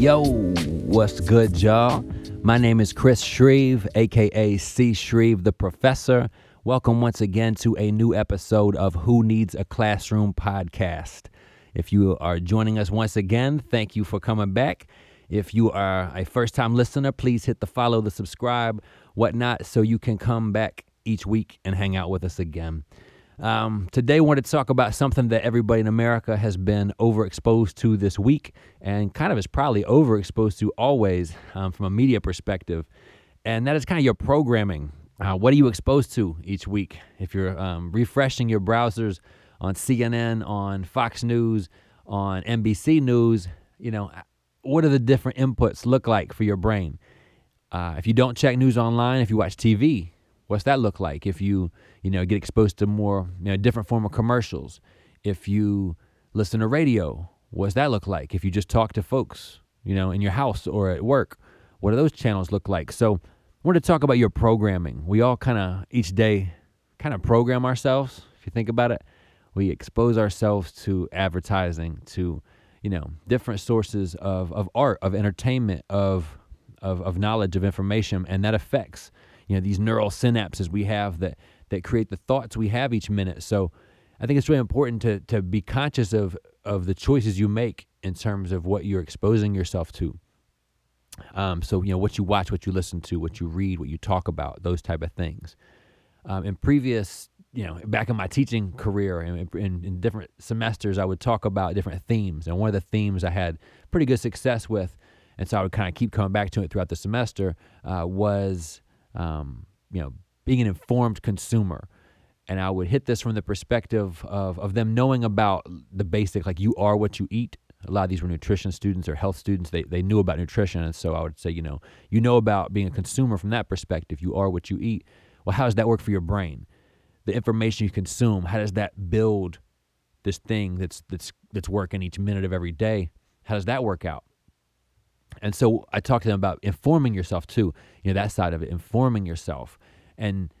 Yo, what's good, y'all? My name is Chris Shreve, aka C. Shreve the Professor. Welcome once again to a new episode of Who Needs a Classroom podcast. If you are joining us once again, thank you for coming back. If you are a first time listener, please hit the follow, the subscribe, whatnot, so you can come back each week and hang out with us again. Um, today, I want to talk about something that everybody in America has been overexposed to this week and kind of is probably overexposed to always um, from a media perspective. And that is kind of your programming. Uh, what are you exposed to each week? If you're um, refreshing your browsers on CNN, on Fox News, on NBC News, you know, what do the different inputs look like for your brain? Uh, if you don't check news online, if you watch TV, what's that look like? If you you know get exposed to more you know different form of commercials, if you listen to radio, what's that look like? If you just talk to folks, you know, in your house or at work, what do those channels look like? So, I want to talk about your programming. We all kind of each day kind of program ourselves. If you think about it, we expose ourselves to advertising, to you know different sources of, of art, of entertainment, of, of of knowledge, of information, and that affects you know these neural synapses we have that that create the thoughts we have each minute. So I think it's really important to to be conscious of of the choices you make in terms of what you're exposing yourself to. Um, so you know what you watch, what you listen to, what you read, what you talk about, those type of things. Um, in previous, you know, back in my teaching career, in, in, in different semesters, I would talk about different themes, and one of the themes I had pretty good success with, and so I would kind of keep coming back to it throughout the semester, uh, was um, you know, being an informed consumer. And I would hit this from the perspective of, of them knowing about the basic, like you are what you eat. A lot of these were nutrition students or health students. They, they knew about nutrition. And so I would say, you know, you know about being a consumer from that perspective. You are what you eat. Well, how does that work for your brain? The information you consume, how does that build this thing that's, that's, that's working each minute of every day? How does that work out? And so I talked to them about informing yourself too, you know, that side of it, informing yourself. And,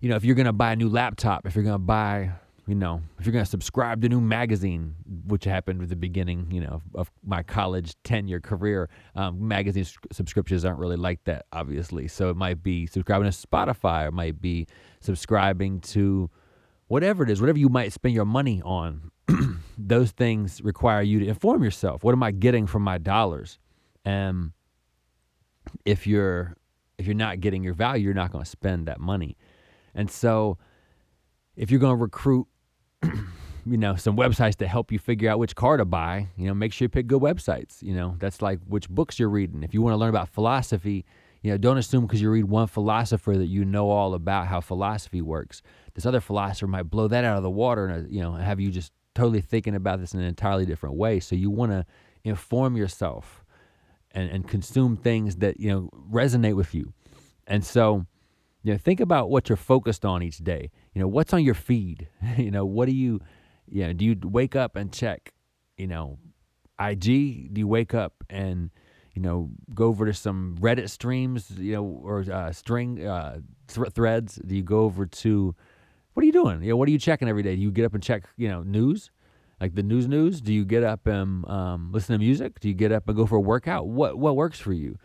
you know, if you're going to buy a new laptop, if you're going to buy, you know, if you're going to subscribe to a new magazine, which happened at the beginning, you know, of my college 10 year career, um, magazine subscriptions aren't really like that, obviously. So it might be subscribing to Spotify, it might be subscribing to whatever it is, whatever you might spend your money on. those things require you to inform yourself. What am I getting from my dollars? And if you're if you're not getting your value, you're not going to spend that money. And so if you're going to recruit you know some websites to help you figure out which car to buy you know make sure you pick good websites you know. That's like which books you're reading. If you want to learn about philosophy you know don't assume because you read one philosopher that you know all about how philosophy works. This other philosopher might blow that out of the water and uh, you know have you just totally thinking about this in an entirely different way. So you want to inform yourself and, and consume things that you know resonate with you. And so, you know, think about what you're focused on each day. You know, what's on your feed? you know, what do you, you know, do you wake up and check, you know, IG? Do you wake up and, you know, go over to some Reddit streams, you know, or uh, string uh, th- threads? Do you go over to, what are you doing? You know, what are you checking every day? Do you get up and check, you know, news? Like the news news do you get up and um, listen to music? Do you get up and go for a workout? What what works for you?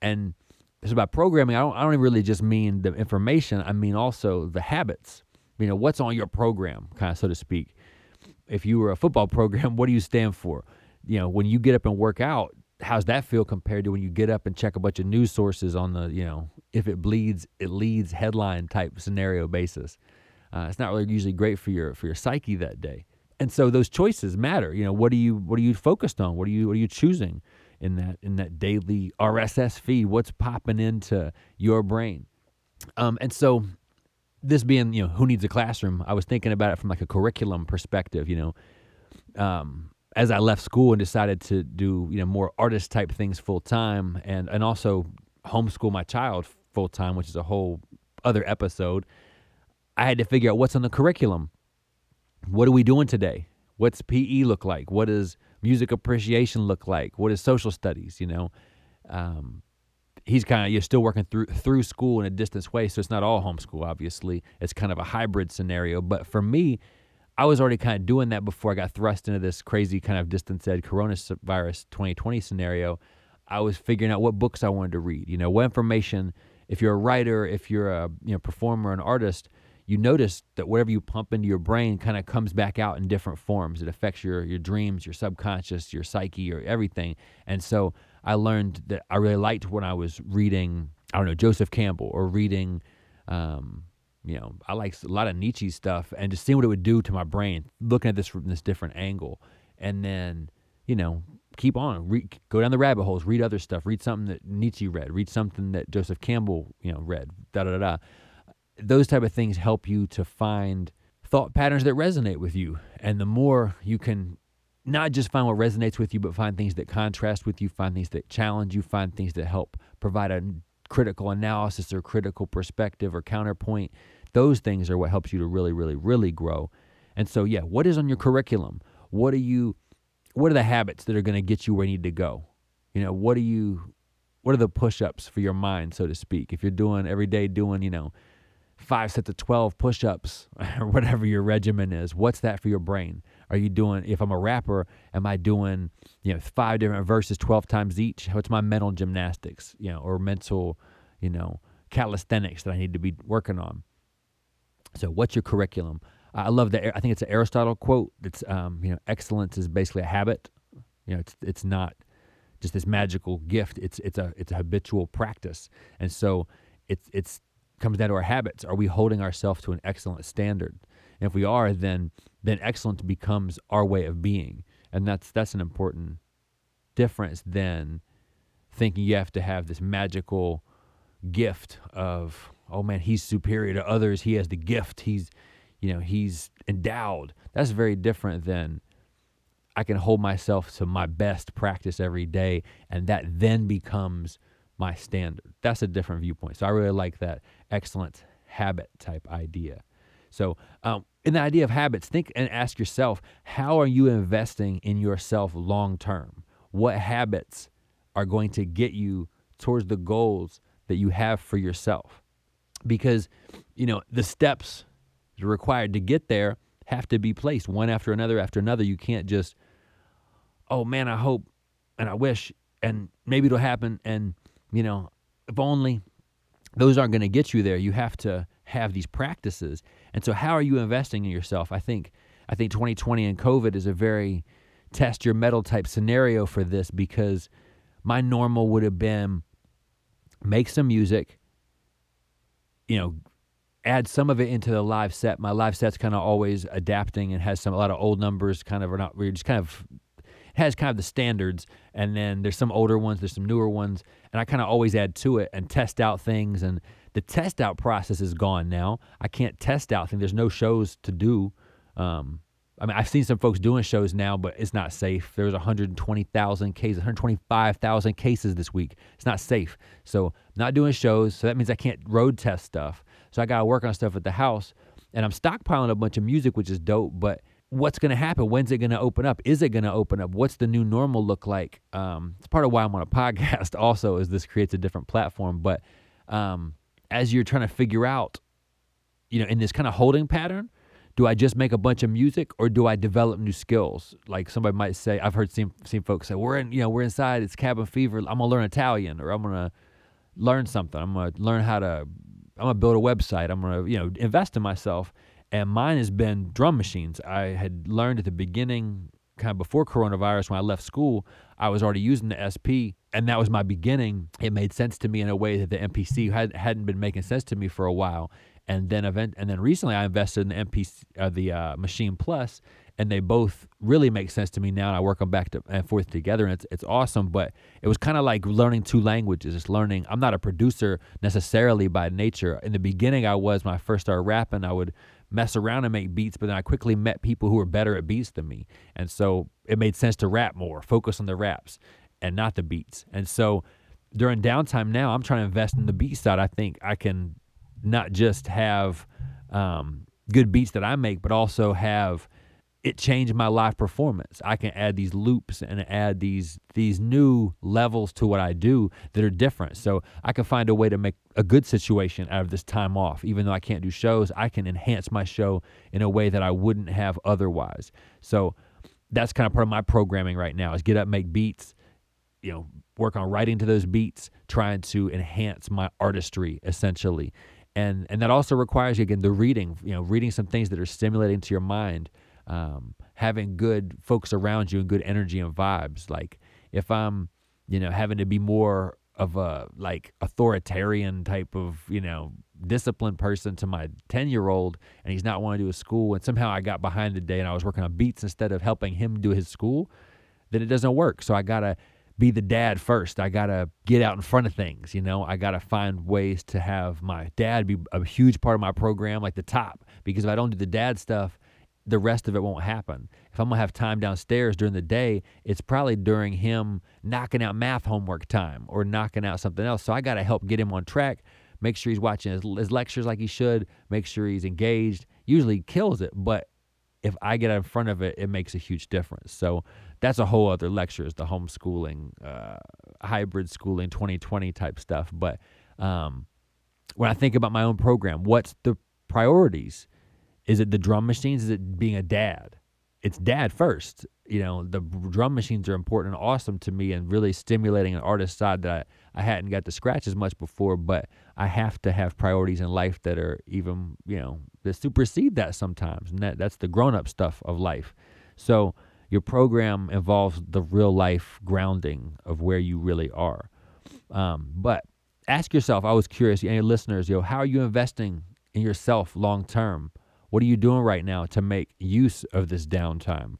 And it's about programming. I don't i don't really just mean the information. I mean also the habits. You know what's on your program kind of so to speak? If you were a football program what do you stand for? You know when you get up and work out how's that feel compared to when you get up and check a bunch of news sources on the you know if it bleeds it leads headline type scenario basis? Uh, it's not really usually great for your for your psyche that day and so those choices matter. You know, what are you what are you focused on? What are you what are you choosing in that in that daily RSS feed? What's popping into your brain? Um, and so this being you know who needs a classroom, I was thinking about it from like a curriculum perspective. You know, um, as I left school and decided to do you know more artist type things full time, and and also homeschool my child full time, which is a whole other episode. I had to figure out what's on the curriculum what are we doing today? What's PE look like? What does music appreciation look like? What is social studies? You know, um, he's kind of you're still working through through school in a distance way, so it's not all homeschool. Obviously, it's kind of a hybrid scenario. But for me, I was already kind of doing that before I got thrust into this crazy kind of distance ed coronavirus 2020 scenario. I was figuring out what books I wanted to read. You know, what information. If you're a writer, if you're a you know performer, an artist, you notice that whatever you pump into your brain kind of comes back out in different forms. It affects your your dreams, your subconscious, your psyche, your everything. And so I learned that I really liked when I was reading, I don't know, Joseph Campbell or reading, um, you know, I like a lot of Nietzsche stuff and just seeing what it would do to my brain, looking at this from this different angle. And then, you know, keep on, read, go down the rabbit holes, read other stuff, read something that Nietzsche read, read something that Joseph Campbell, you know, read, da da da da. Those type of things help you to find thought patterns that resonate with you. And the more you can not just find what resonates with you, but find things that contrast with you, find things that challenge you, find things that help provide a critical analysis or critical perspective or counterpoint. Those things are what helps you to really, really, really grow. And so, yeah, what is on your curriculum? What are you what are the habits that are going to get you where you need to go? You know, what are you what are the push-ups for your mind, so to speak? If you're doing every day doing, you know, five sets of 12 push-ups or whatever your regimen is, what's that for your brain? Are you doing if I'm a rapper, am I doing, you know, five different verses 12 times each? What's my mental gymnastics, you know, or mental, you know, calisthenics that I need to be working on? So, what's your curriculum? I love that. I think it's an Aristotle quote. that's, um, you know, excellence is basically a habit. You know, it's it's not just this magical gift. It's it's a it's a habitual practice, and so it's it's comes down to our habits. Are we holding ourselves to an excellent standard? And if we are, then then excellence becomes our way of being, and that's that's an important difference than thinking you have to have this magical gift of oh man he's superior to others he has the gift he's you know, he's endowed. That's very different than I can hold myself to my best practice every day, and that then becomes my standard. That's a different viewpoint. So I really like that excellent habit type idea. So, um, in the idea of habits, think and ask yourself how are you investing in yourself long term? What habits are going to get you towards the goals that you have for yourself? Because, you know, the steps required to get there have to be placed one after another after another. You can't just, oh man, I hope and I wish and maybe it'll happen and you know, if only those aren't going to get you there. You have to have these practices. And so how are you investing in yourself? I think I think 2020 and COVID is a very test your mettle type scenario for this because my normal would have been make some music, you know, add some of it into the live set. My live set's kind of always adapting and has some a lot of old numbers. Kind of are not we're just kind of has kind of the standards, and then there's some older ones, there's some newer ones, and I kind of always add to it and test out things. And the test out process is gone now. I can't test out things. There's no shows to do. Um, I mean, I've seen some folks doing shows now, but it's not safe. There was 120,000 cases, 125,000 cases this week. It's not safe. So, not doing shows. So that means I can't road test stuff. So I got to work on stuff at the house, and I'm stockpiling a bunch of music, which is dope. But what's going to happen? When's it going to open up? Is it going to open up? What's the new normal look like? Um, it's part of why I'm on a podcast. Also, is this creates a different platform. But um, as you're trying to figure out, you know, in this kind of holding pattern do I just make a bunch of music or do I develop new skills? Like somebody might say, I've heard seen, seen folks say, we're in, you know, we're inside, it's cabin fever. I'm gonna learn Italian or I'm gonna learn something. I'm gonna learn how to, I'm gonna build a website. I'm gonna, you know, invest in myself. And mine has been drum machines. I had learned at the beginning, kind of before coronavirus, when I left school, I was already using the SP, and that was my beginning. It made sense to me in a way that the MPC had, hadn't been making sense to me for a while and then event and then recently I invested in the MPC uh, the uh, Maschine Plus, and they both really make sense to me now. And I work them back to, and forth together, and it's it's awesome. But it was kind of like learning two languages. It's learning. I'm not a producer necessarily by nature. In the beginning, I was when I first started rapping. I would mess around and make beats, but then I quickly met people who were better at beats than me, and so it made sense to rap more, focus on the raps, and not the beats. And so during downtime now, I'm trying to invest in the beat side. I think I can not just have um, good beats that I make, but also have it changed my live performance. I can add these loops and add these these new levels to what I do that are different. So I can find a way to make a good situation out of this time off. Even though I can't do shows, I can enhance my show in a way that I wouldn't have otherwise. So that's kind of part of my programming right now is get up, make beats, you know, work on writing to those beats, trying to enhance my artistry essentially. And and that also requires you again the reading, you know, reading some things that are stimulating to your mind, um, having good folks around you and good energy and vibes. Like if I'm, you know, having to be more of a like authoritarian type of, you know, disciplined person to my 10 year old and he's not wanting to do his school and somehow I got behind the day and I was working on beats instead of helping him do his school, then it doesn't work. So I gotta be the dad first. I got to get out in front of things, you know. I got to find ways to have my dad be a huge part of my program, like the top, because if I don't do the dad stuff, the rest of it won't happen. If I'm to have time downstairs during the day, it's probably during him knocking out math homework time or knocking out something else. So I got to help get him on track, make sure he's watching his, his lectures like he should, make sure he's engaged. Usually kills it, but if I get in front of it, it makes a huge difference. So that's a whole other lecture is the homeschooling, uh, hybrid schooling, 2020 type stuff. But um, when I think about my own program, what's the priorities? Is it the drum machines? Is it being a dad? It's dad first. You know, the drum machines are important and awesome to me and really stimulating an artist side that I, I hadn't got to scratch as much before, but I have to have priorities in life that are even, you know, that supersede that sometimes. And that, that's the grown up stuff of life. So your program involves the real life grounding of where you really are. Um, but ask yourself, I was curious, any listeners, yo, how are you investing in yourself long term? What are you doing right now to make use of this downtime?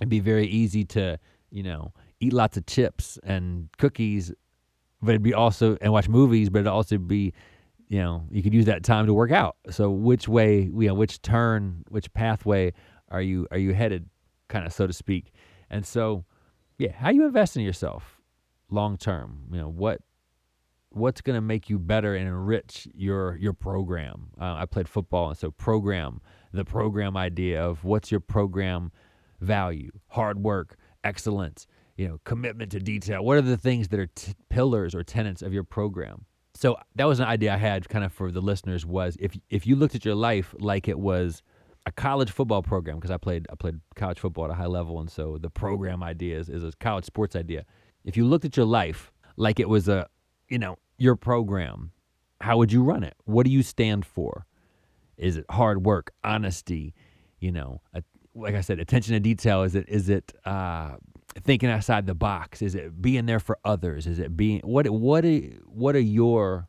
It'd be very easy to, you know, eat lots of chips and cookies, but it'd be also and watch movies, but it'd also be, you know, you could use that time to work out. So which way, you know, which turn, which pathway are you are you headed? kind of so to speak. And so, yeah, how you invest in yourself long term? You know what what's going to make you better and enrich your your program. Uh, I played football, and so program the program idea of what's your program value, hard work, excellence, you know, commitment to detail. What are the things that are t- pillars or tenets of your program? So that was an idea I had kind of for the listeners was if if you looked at your life like it was a college football program because I played I played college football at a high level, and so the program idea is, is a college sports idea. If you looked at your life like it was a, you know, your program, how would you run it? What do you stand for? Is it hard work, honesty? You know, a, like I said, attention to detail. Is it is it uh, thinking outside the box? Is it being there for others? Is it being what what are, what are your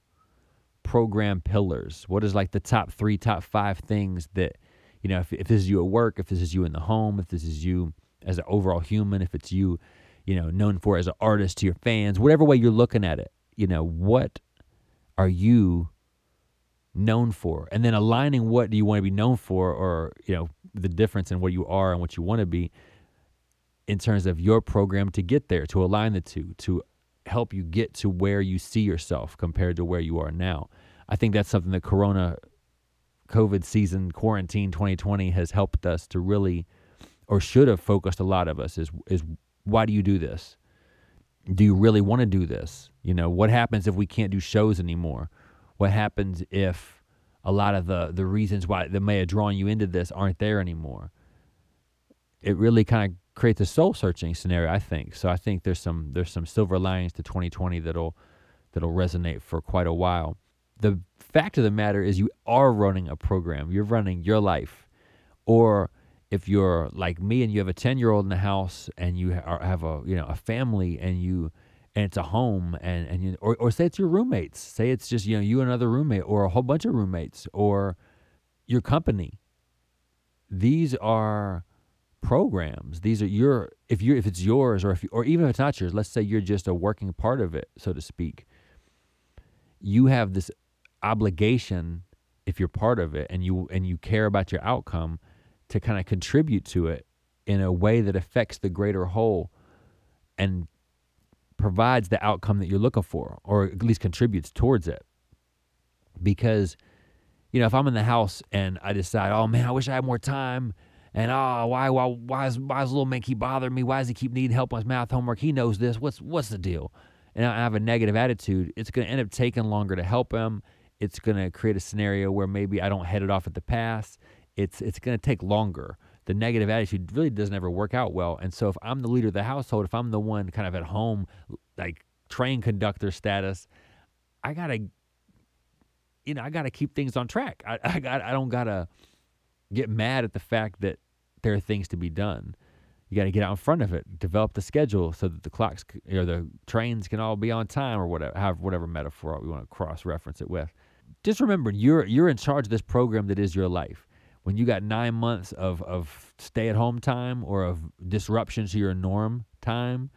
program pillars? What is like the top three, top five things that you know, if, if this is you at work, if this is you in the home, if this is you as an overall human, if it's you, you know, known for as an artist to your fans, whatever way you're looking at it, you know, what are you known for? And then aligning what do you want to be known for or, you know, the difference in what you are and what you want to be in terms of your program to get there, to align the two, to help you get to where you see yourself compared to where you are now. I think that's something that Corona COVID season, quarantine 2020 has helped us to really, or should have focused a lot of us is is why do you do this? Do you really want to do this? You know, what happens if we can't do shows anymore? What happens if a lot of the the reasons why that may have drawn you into this aren't there anymore? It really kind of creates a soul searching scenario, I think. So I think there's some there's some silver linings to 2020 that'll that'll resonate for quite a while the fact of the matter is you are running a program. You're running your life. Or if you're like me and you have a 10 year old in the house and you have a, you know, a family and you, and it's a home and, and you, or, or say it's your roommates, say it's just, you know, you and another roommate or a whole bunch of roommates or your company. These are programs. These are your, if you're, if it's yours or if, you, or even if it's not yours, let's say you're just a working part of it, so to speak. You have this obligation if you're part of it and you and you care about your outcome to kind of contribute to it in a way that affects the greater whole and provides the outcome that you're looking for or at least contributes towards it. Because you know if i'm in the house and i decide oh man i wish i had more time and oh why why why is why is little man keep bothering me? Why does he keep needing help with math homework? He knows this. What's what's the deal? And i have a negative attitude it's going to end up taking longer to help him. It's going to create a scenario where maybe I don't head it off at the pass. It's it's going to take longer the negative attitude really doesn't ever work out well. And so if I'm the leader of the household, if I'm the one kind of at home, like train conductor status, I gotta, you know, I gotta keep things on track. I, I got, I don't gotta get mad at the fact that there are things to be done. You got to get out in front of it, develop the schedule so that the clocks or the trains can all be on time or whatever, however, whatever metaphor we want to cross reference it with. Just remember, you're you're in charge of this program that is your life when you got nine months of, of stay at home time or of disruption to your norm time,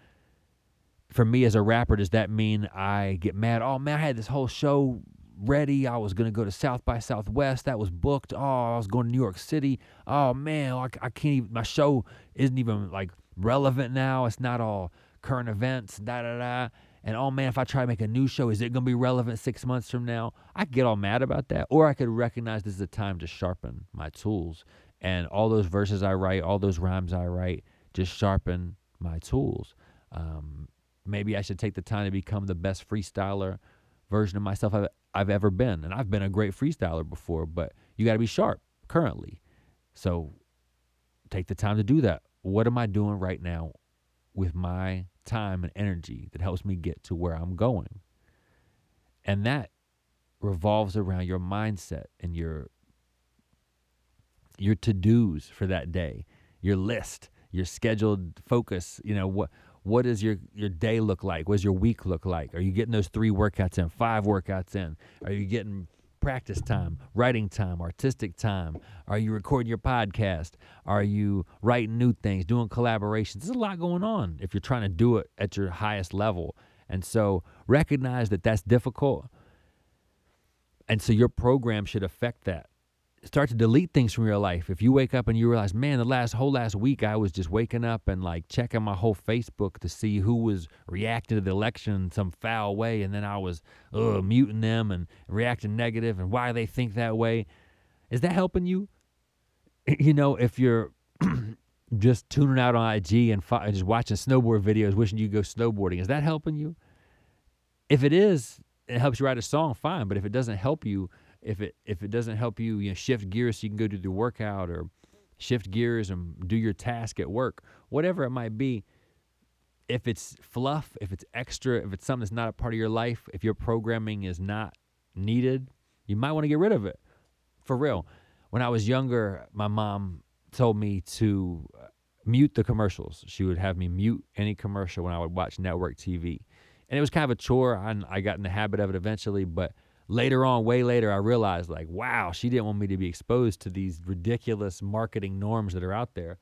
for me as a rapper, does that mean I get mad? Oh man, I had this whole show ready. I was gonna go to South by Southwest. That was booked. Oh, I was going to New York City. Oh man, I, I can't even. My show isn't even like relevant now. It's not all current events. Da da da and oh man, if I try to make a new show, is it going to be relevant six months from now? I get all mad about that. Or I could recognize this is a time to sharpen my tools. And all those verses I write, all those rhymes I write, just sharpen my tools. Um, maybe I should take the time to become the best freestyler version of myself I've, I've ever been. And I've been a great freestyler before, but you got to be sharp currently. So take the time to do that. What am I doing right now with my time and energy that helps me get to where I'm going. And that revolves around your mindset and your your to-dos for that day, your list, your scheduled focus, you know, what what does your your day look like? What does your week look like? Are you getting those 3 workouts in, 5 workouts in? Are you getting practice time, writing time, artistic time? Are you recording your podcast? Are you writing new things, doing collaborations? There's a lot going on if you're trying to do it at your highest level. And so recognize that that's difficult. And so your program should affect that start to delete things from your life. If you wake up and you realize, man, the last whole last week I was just waking up and like checking my whole Facebook to see who was reacting to the election in some foul way, and then I was muting them and reacting negative and why they think that way. Is that helping you? You know, if you're just tuning out on IG and fi- just watching snowboard videos, wishing you go snowboarding, is that helping you? If it is, it helps you write a song, fine. But if it doesn't help you, if it if it doesn't help you, you know, shift gears so you can go do the workout or shift gears and do your task at work, whatever it might be. If it's fluff, if it's extra, if it's something that's not a part of your life, if your programming is not needed, you might want to get rid of it. For real. When I was younger, my mom told me to uh, mute the commercials. She would have me mute any commercial when I would watch network TV. And it was kind of a chore. I, I got in the habit of it eventually, but later on, way later, I realized like, wow, she didn't want me to be exposed to these ridiculous marketing norms that are out there.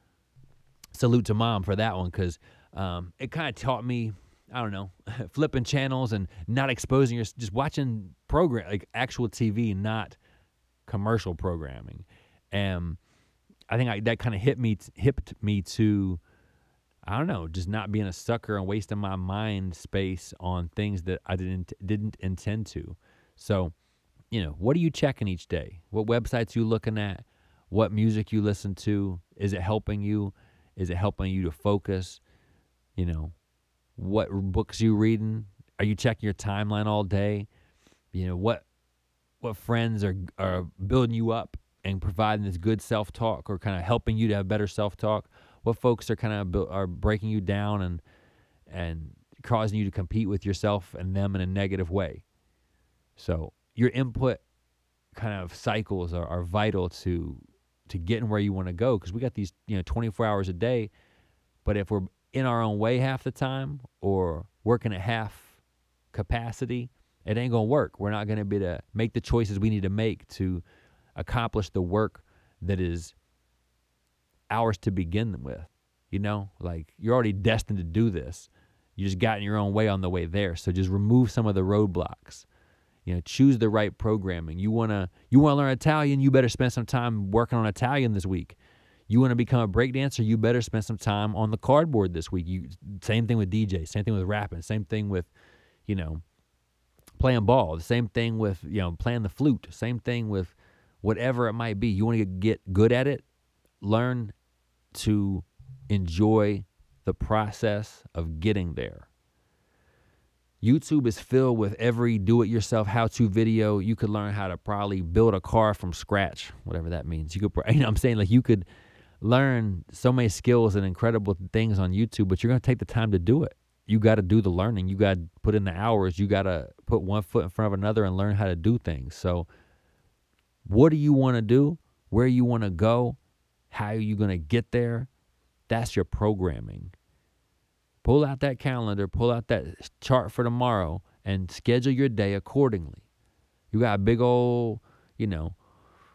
Salute to mom for that one because um, it kind of taught me, I don't know, flipping channels and not exposing your, just watching program like actual TV, not commercial programming. And I think I, that kind of hit me, hipped me to. I don't know, just not being a sucker and wasting my mind space on things that I didn't didn't intend to. So, you know, what are you checking each day? What websites you looking at? What music you listen to? Is it helping you? Is it helping you to focus? You know, what books you reading? Are you checking your timeline all day? You know, what what friends are are building you up and providing this good self-talk or kind of helping you to have better self-talk? What folks are kind of are breaking you down and and causing you to compete with yourself and them in a negative way? So your input kind of cycles are, are vital to to getting where you want to go because we got these you know 24 hours a day. But if we're in our own way half the time or working at half capacity it ain't gonna work. We're not gonna be to make the choices we need to make to accomplish the work that is ours to begin with you know? Like you're already destined to do this. You just got in your own way on the way there. So just remove some of the roadblocks you know choose the right programming. You want to you want to learn italian you better spend some time working on italian this week. You want to become a breakdancer you better spend some time on the cardboard this week. You same thing with dj same thing with rapping same thing with you know playing ball the same thing with you know playing the flute same thing with whatever it might be. You want to get good at it learn to enjoy the process of getting there YouTube is filled with every do it yourself how to video. You could learn how to probably build a car from scratch, whatever that means. You could, you know, I'm saying like you could learn so many skills and incredible things on YouTube, but you're going to take the time to do it. You got to do the learning. You got to put in the hours. You got to put one foot in front of another and learn how to do things. So, what do you want to do? Where you want to go? How are you going to get there? That's your programming. Pull out that calendar, pull out that chart for tomorrow, and schedule your day accordingly. You got a big old, you know,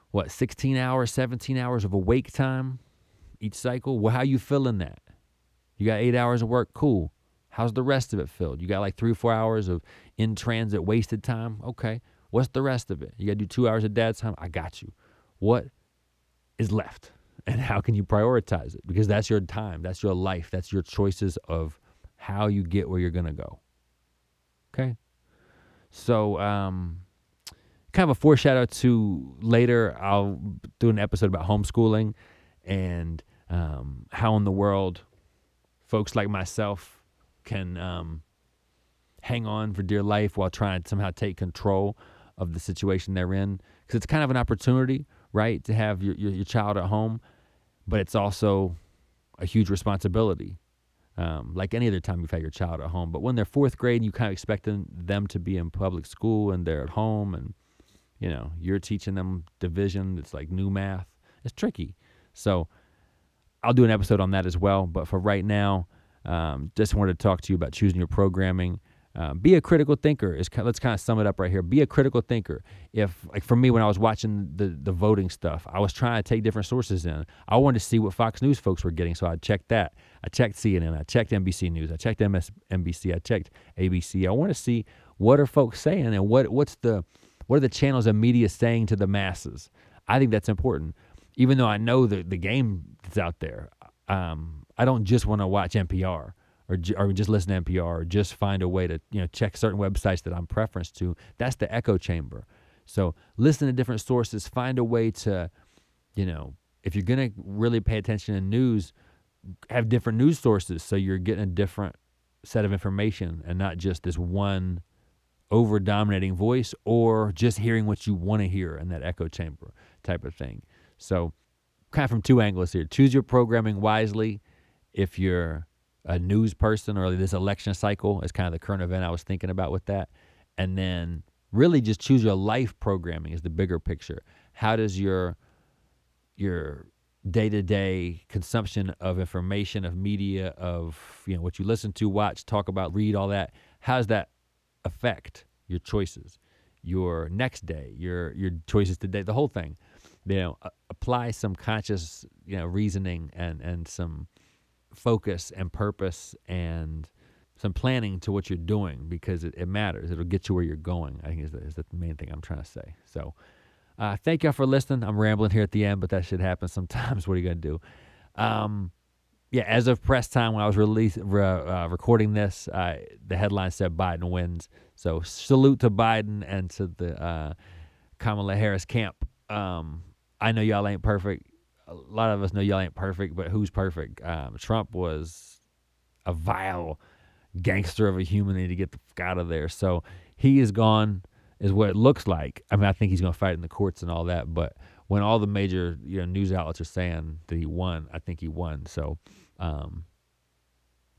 what, 16 hours, 17 hours of awake time each cycle? Well, how you feeling that? You got eight hours of work, cool. How's the rest of it filled? You got like three or four hours of in transit wasted time? Okay. What's the rest of it? You got to do two hours of dad time? I got you. What is left? And how can you prioritize it? Because that's your time, that's your life, that's your choices of how you get where you're going to go. Okay. So, um, kind of a foreshadow to later, I'll do an episode about homeschooling and um, how in the world folks like myself can um, hang on for dear life while trying to somehow take control of the situation they're in. Because it's kind of an opportunity, right, to have your, your, your child at home, but it's also a huge responsibility. Um, like any other time you've had your child at home. But when they're fourth grade, you kind of expect them, them to be in public school and they're at home and, you know, you're teaching them division. It's like new math. It's tricky. So I'll do an episode on that as well. But for right now, um, just wanted to talk to you about choosing your programming. Um, be a critical thinker. Is let's kind of sum it up right here. Be a critical thinker. If like for me, when I was watching the the voting stuff, I was trying to take different sources in. I wanted to see what Fox News folks were getting, so I checked that. I checked CNN. I checked NBC News. I checked MSNBC. I checked ABC. I want to see what are folks saying and what what's the what are the channels of media saying to the masses. I think that's important. Even though I know the the game that's out there, um, I don't just want to watch NPR or, or just listen to NPR or just find a way to you know check certain websites that I'm preference to. That's the echo chamber. So listen to different sources. Find a way to, you know, if you're gonna really pay attention to news, have different news sources so you're getting a different set of information and not just this one over dominating voice or just hearing what you want to hear in that echo chamber type of thing. So kind of from two angles here. Choose your programming wisely if you're a news person or this election cycle is kind of the current event I was thinking about with that. And then really just choose your life programming is the bigger picture. How does your your day-to-day consumption of information, of media, of you know what you listen to, watch, talk about, read, all that, how does that affect your choices, your next day, your your choices today, the whole thing. You know, apply some conscious, you know, reasoning and and some focus and purpose and some planning to what you're doing because it, it matters. It'll get you where you're going. I think is the, is the main thing I'm trying to say. So, uh, thank y'all for listening. I'm rambling here at the end, but that should happen sometimes. what are you gonna do? Um, yeah, as of press time when I was released, uh, recording this, uh, the headline said Biden wins. So salute to Biden and to the uh, Kamala Harris camp. Um, I know y'all ain't perfect a lot of us know y'all ain't perfect, but who's perfect? Um, Trump was a vile gangster of a human. Need to get the fuck out of there. So he is gone, is what it looks like. I mean, I think he's going to fight in the courts and all that. But when all the major you know news outlets are saying that he won, I think he won. So, um,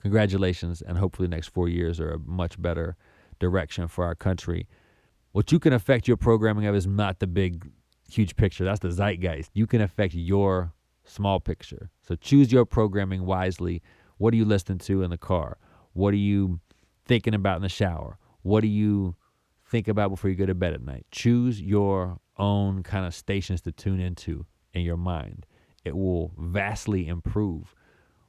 congratulations, and hopefully the next four years are a much better direction for our country. What you can affect your programming of is not the big huge picture. That's the zeitgeist. You can affect your small picture. So choose your programming wisely. What are you listening to in the car? What are you thinking about in the shower? What do you think about before you go to bed at night? Choose your own kind of stations to tune into in your mind. It will vastly improve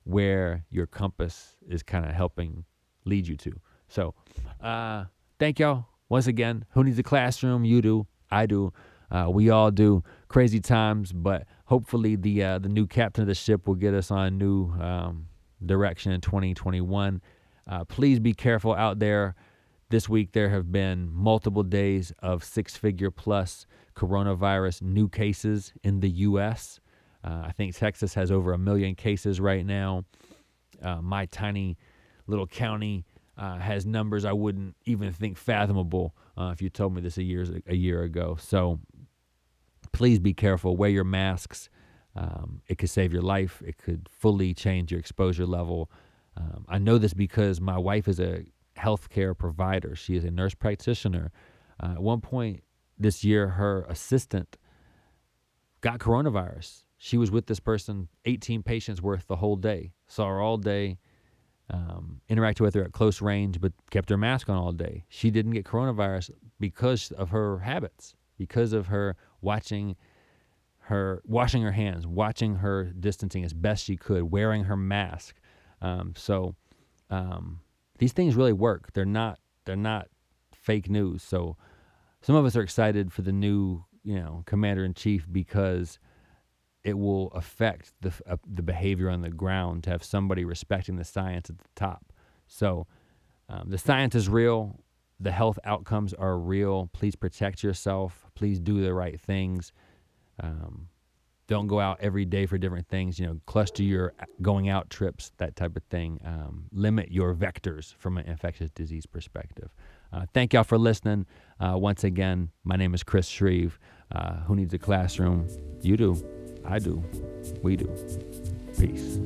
where your compass is kind of helping lead you to. So, uh, thank y'all once again. Who needs a classroom? You do. I do. Uh, we all do crazy times, but hopefully the uh, the new captain of the ship will get us on a new um, direction in 2021. Uh, please be careful out there. This week there have been multiple days of six-figure plus coronavirus new cases in the U.S. Uh, I think Texas has over a million cases right now. Uh, my tiny little county uh, has numbers I wouldn't even think fathomable uh, if you told me this a year a year ago. So please be careful. Wear your masks. Um, it could save your life. It could fully change your exposure level. Um, I know this because my wife is a healthcare provider. She is a nurse practitioner. Uh, at one point this year, her assistant got coronavirus. She was with this person, 18 patients worth the whole day. Saw her all day, um, interacted with her at close range, but kept her mask on all day. She didn't get coronavirus because of her habits, because of her watching her washing her hands, watching her distancing as best she could, wearing her mask. Um, so um, these things really work. They're not they're not fake news. So some of us are excited for the new you know commander in chief because it will affect the uh, the behavior on the ground to have somebody respecting the science at the top. So um, the science is real. The health outcomes are real. Please protect yourself. Please do the right things. Um, don't go out every day for different things. You know, cluster your going out trips, that type of thing. Um, limit your vectors from an infectious disease perspective. Uh, thank y'all for listening. Uh, once again, my name is Chris Shreve. Uh, who needs a classroom? You do. I do. We do. Peace.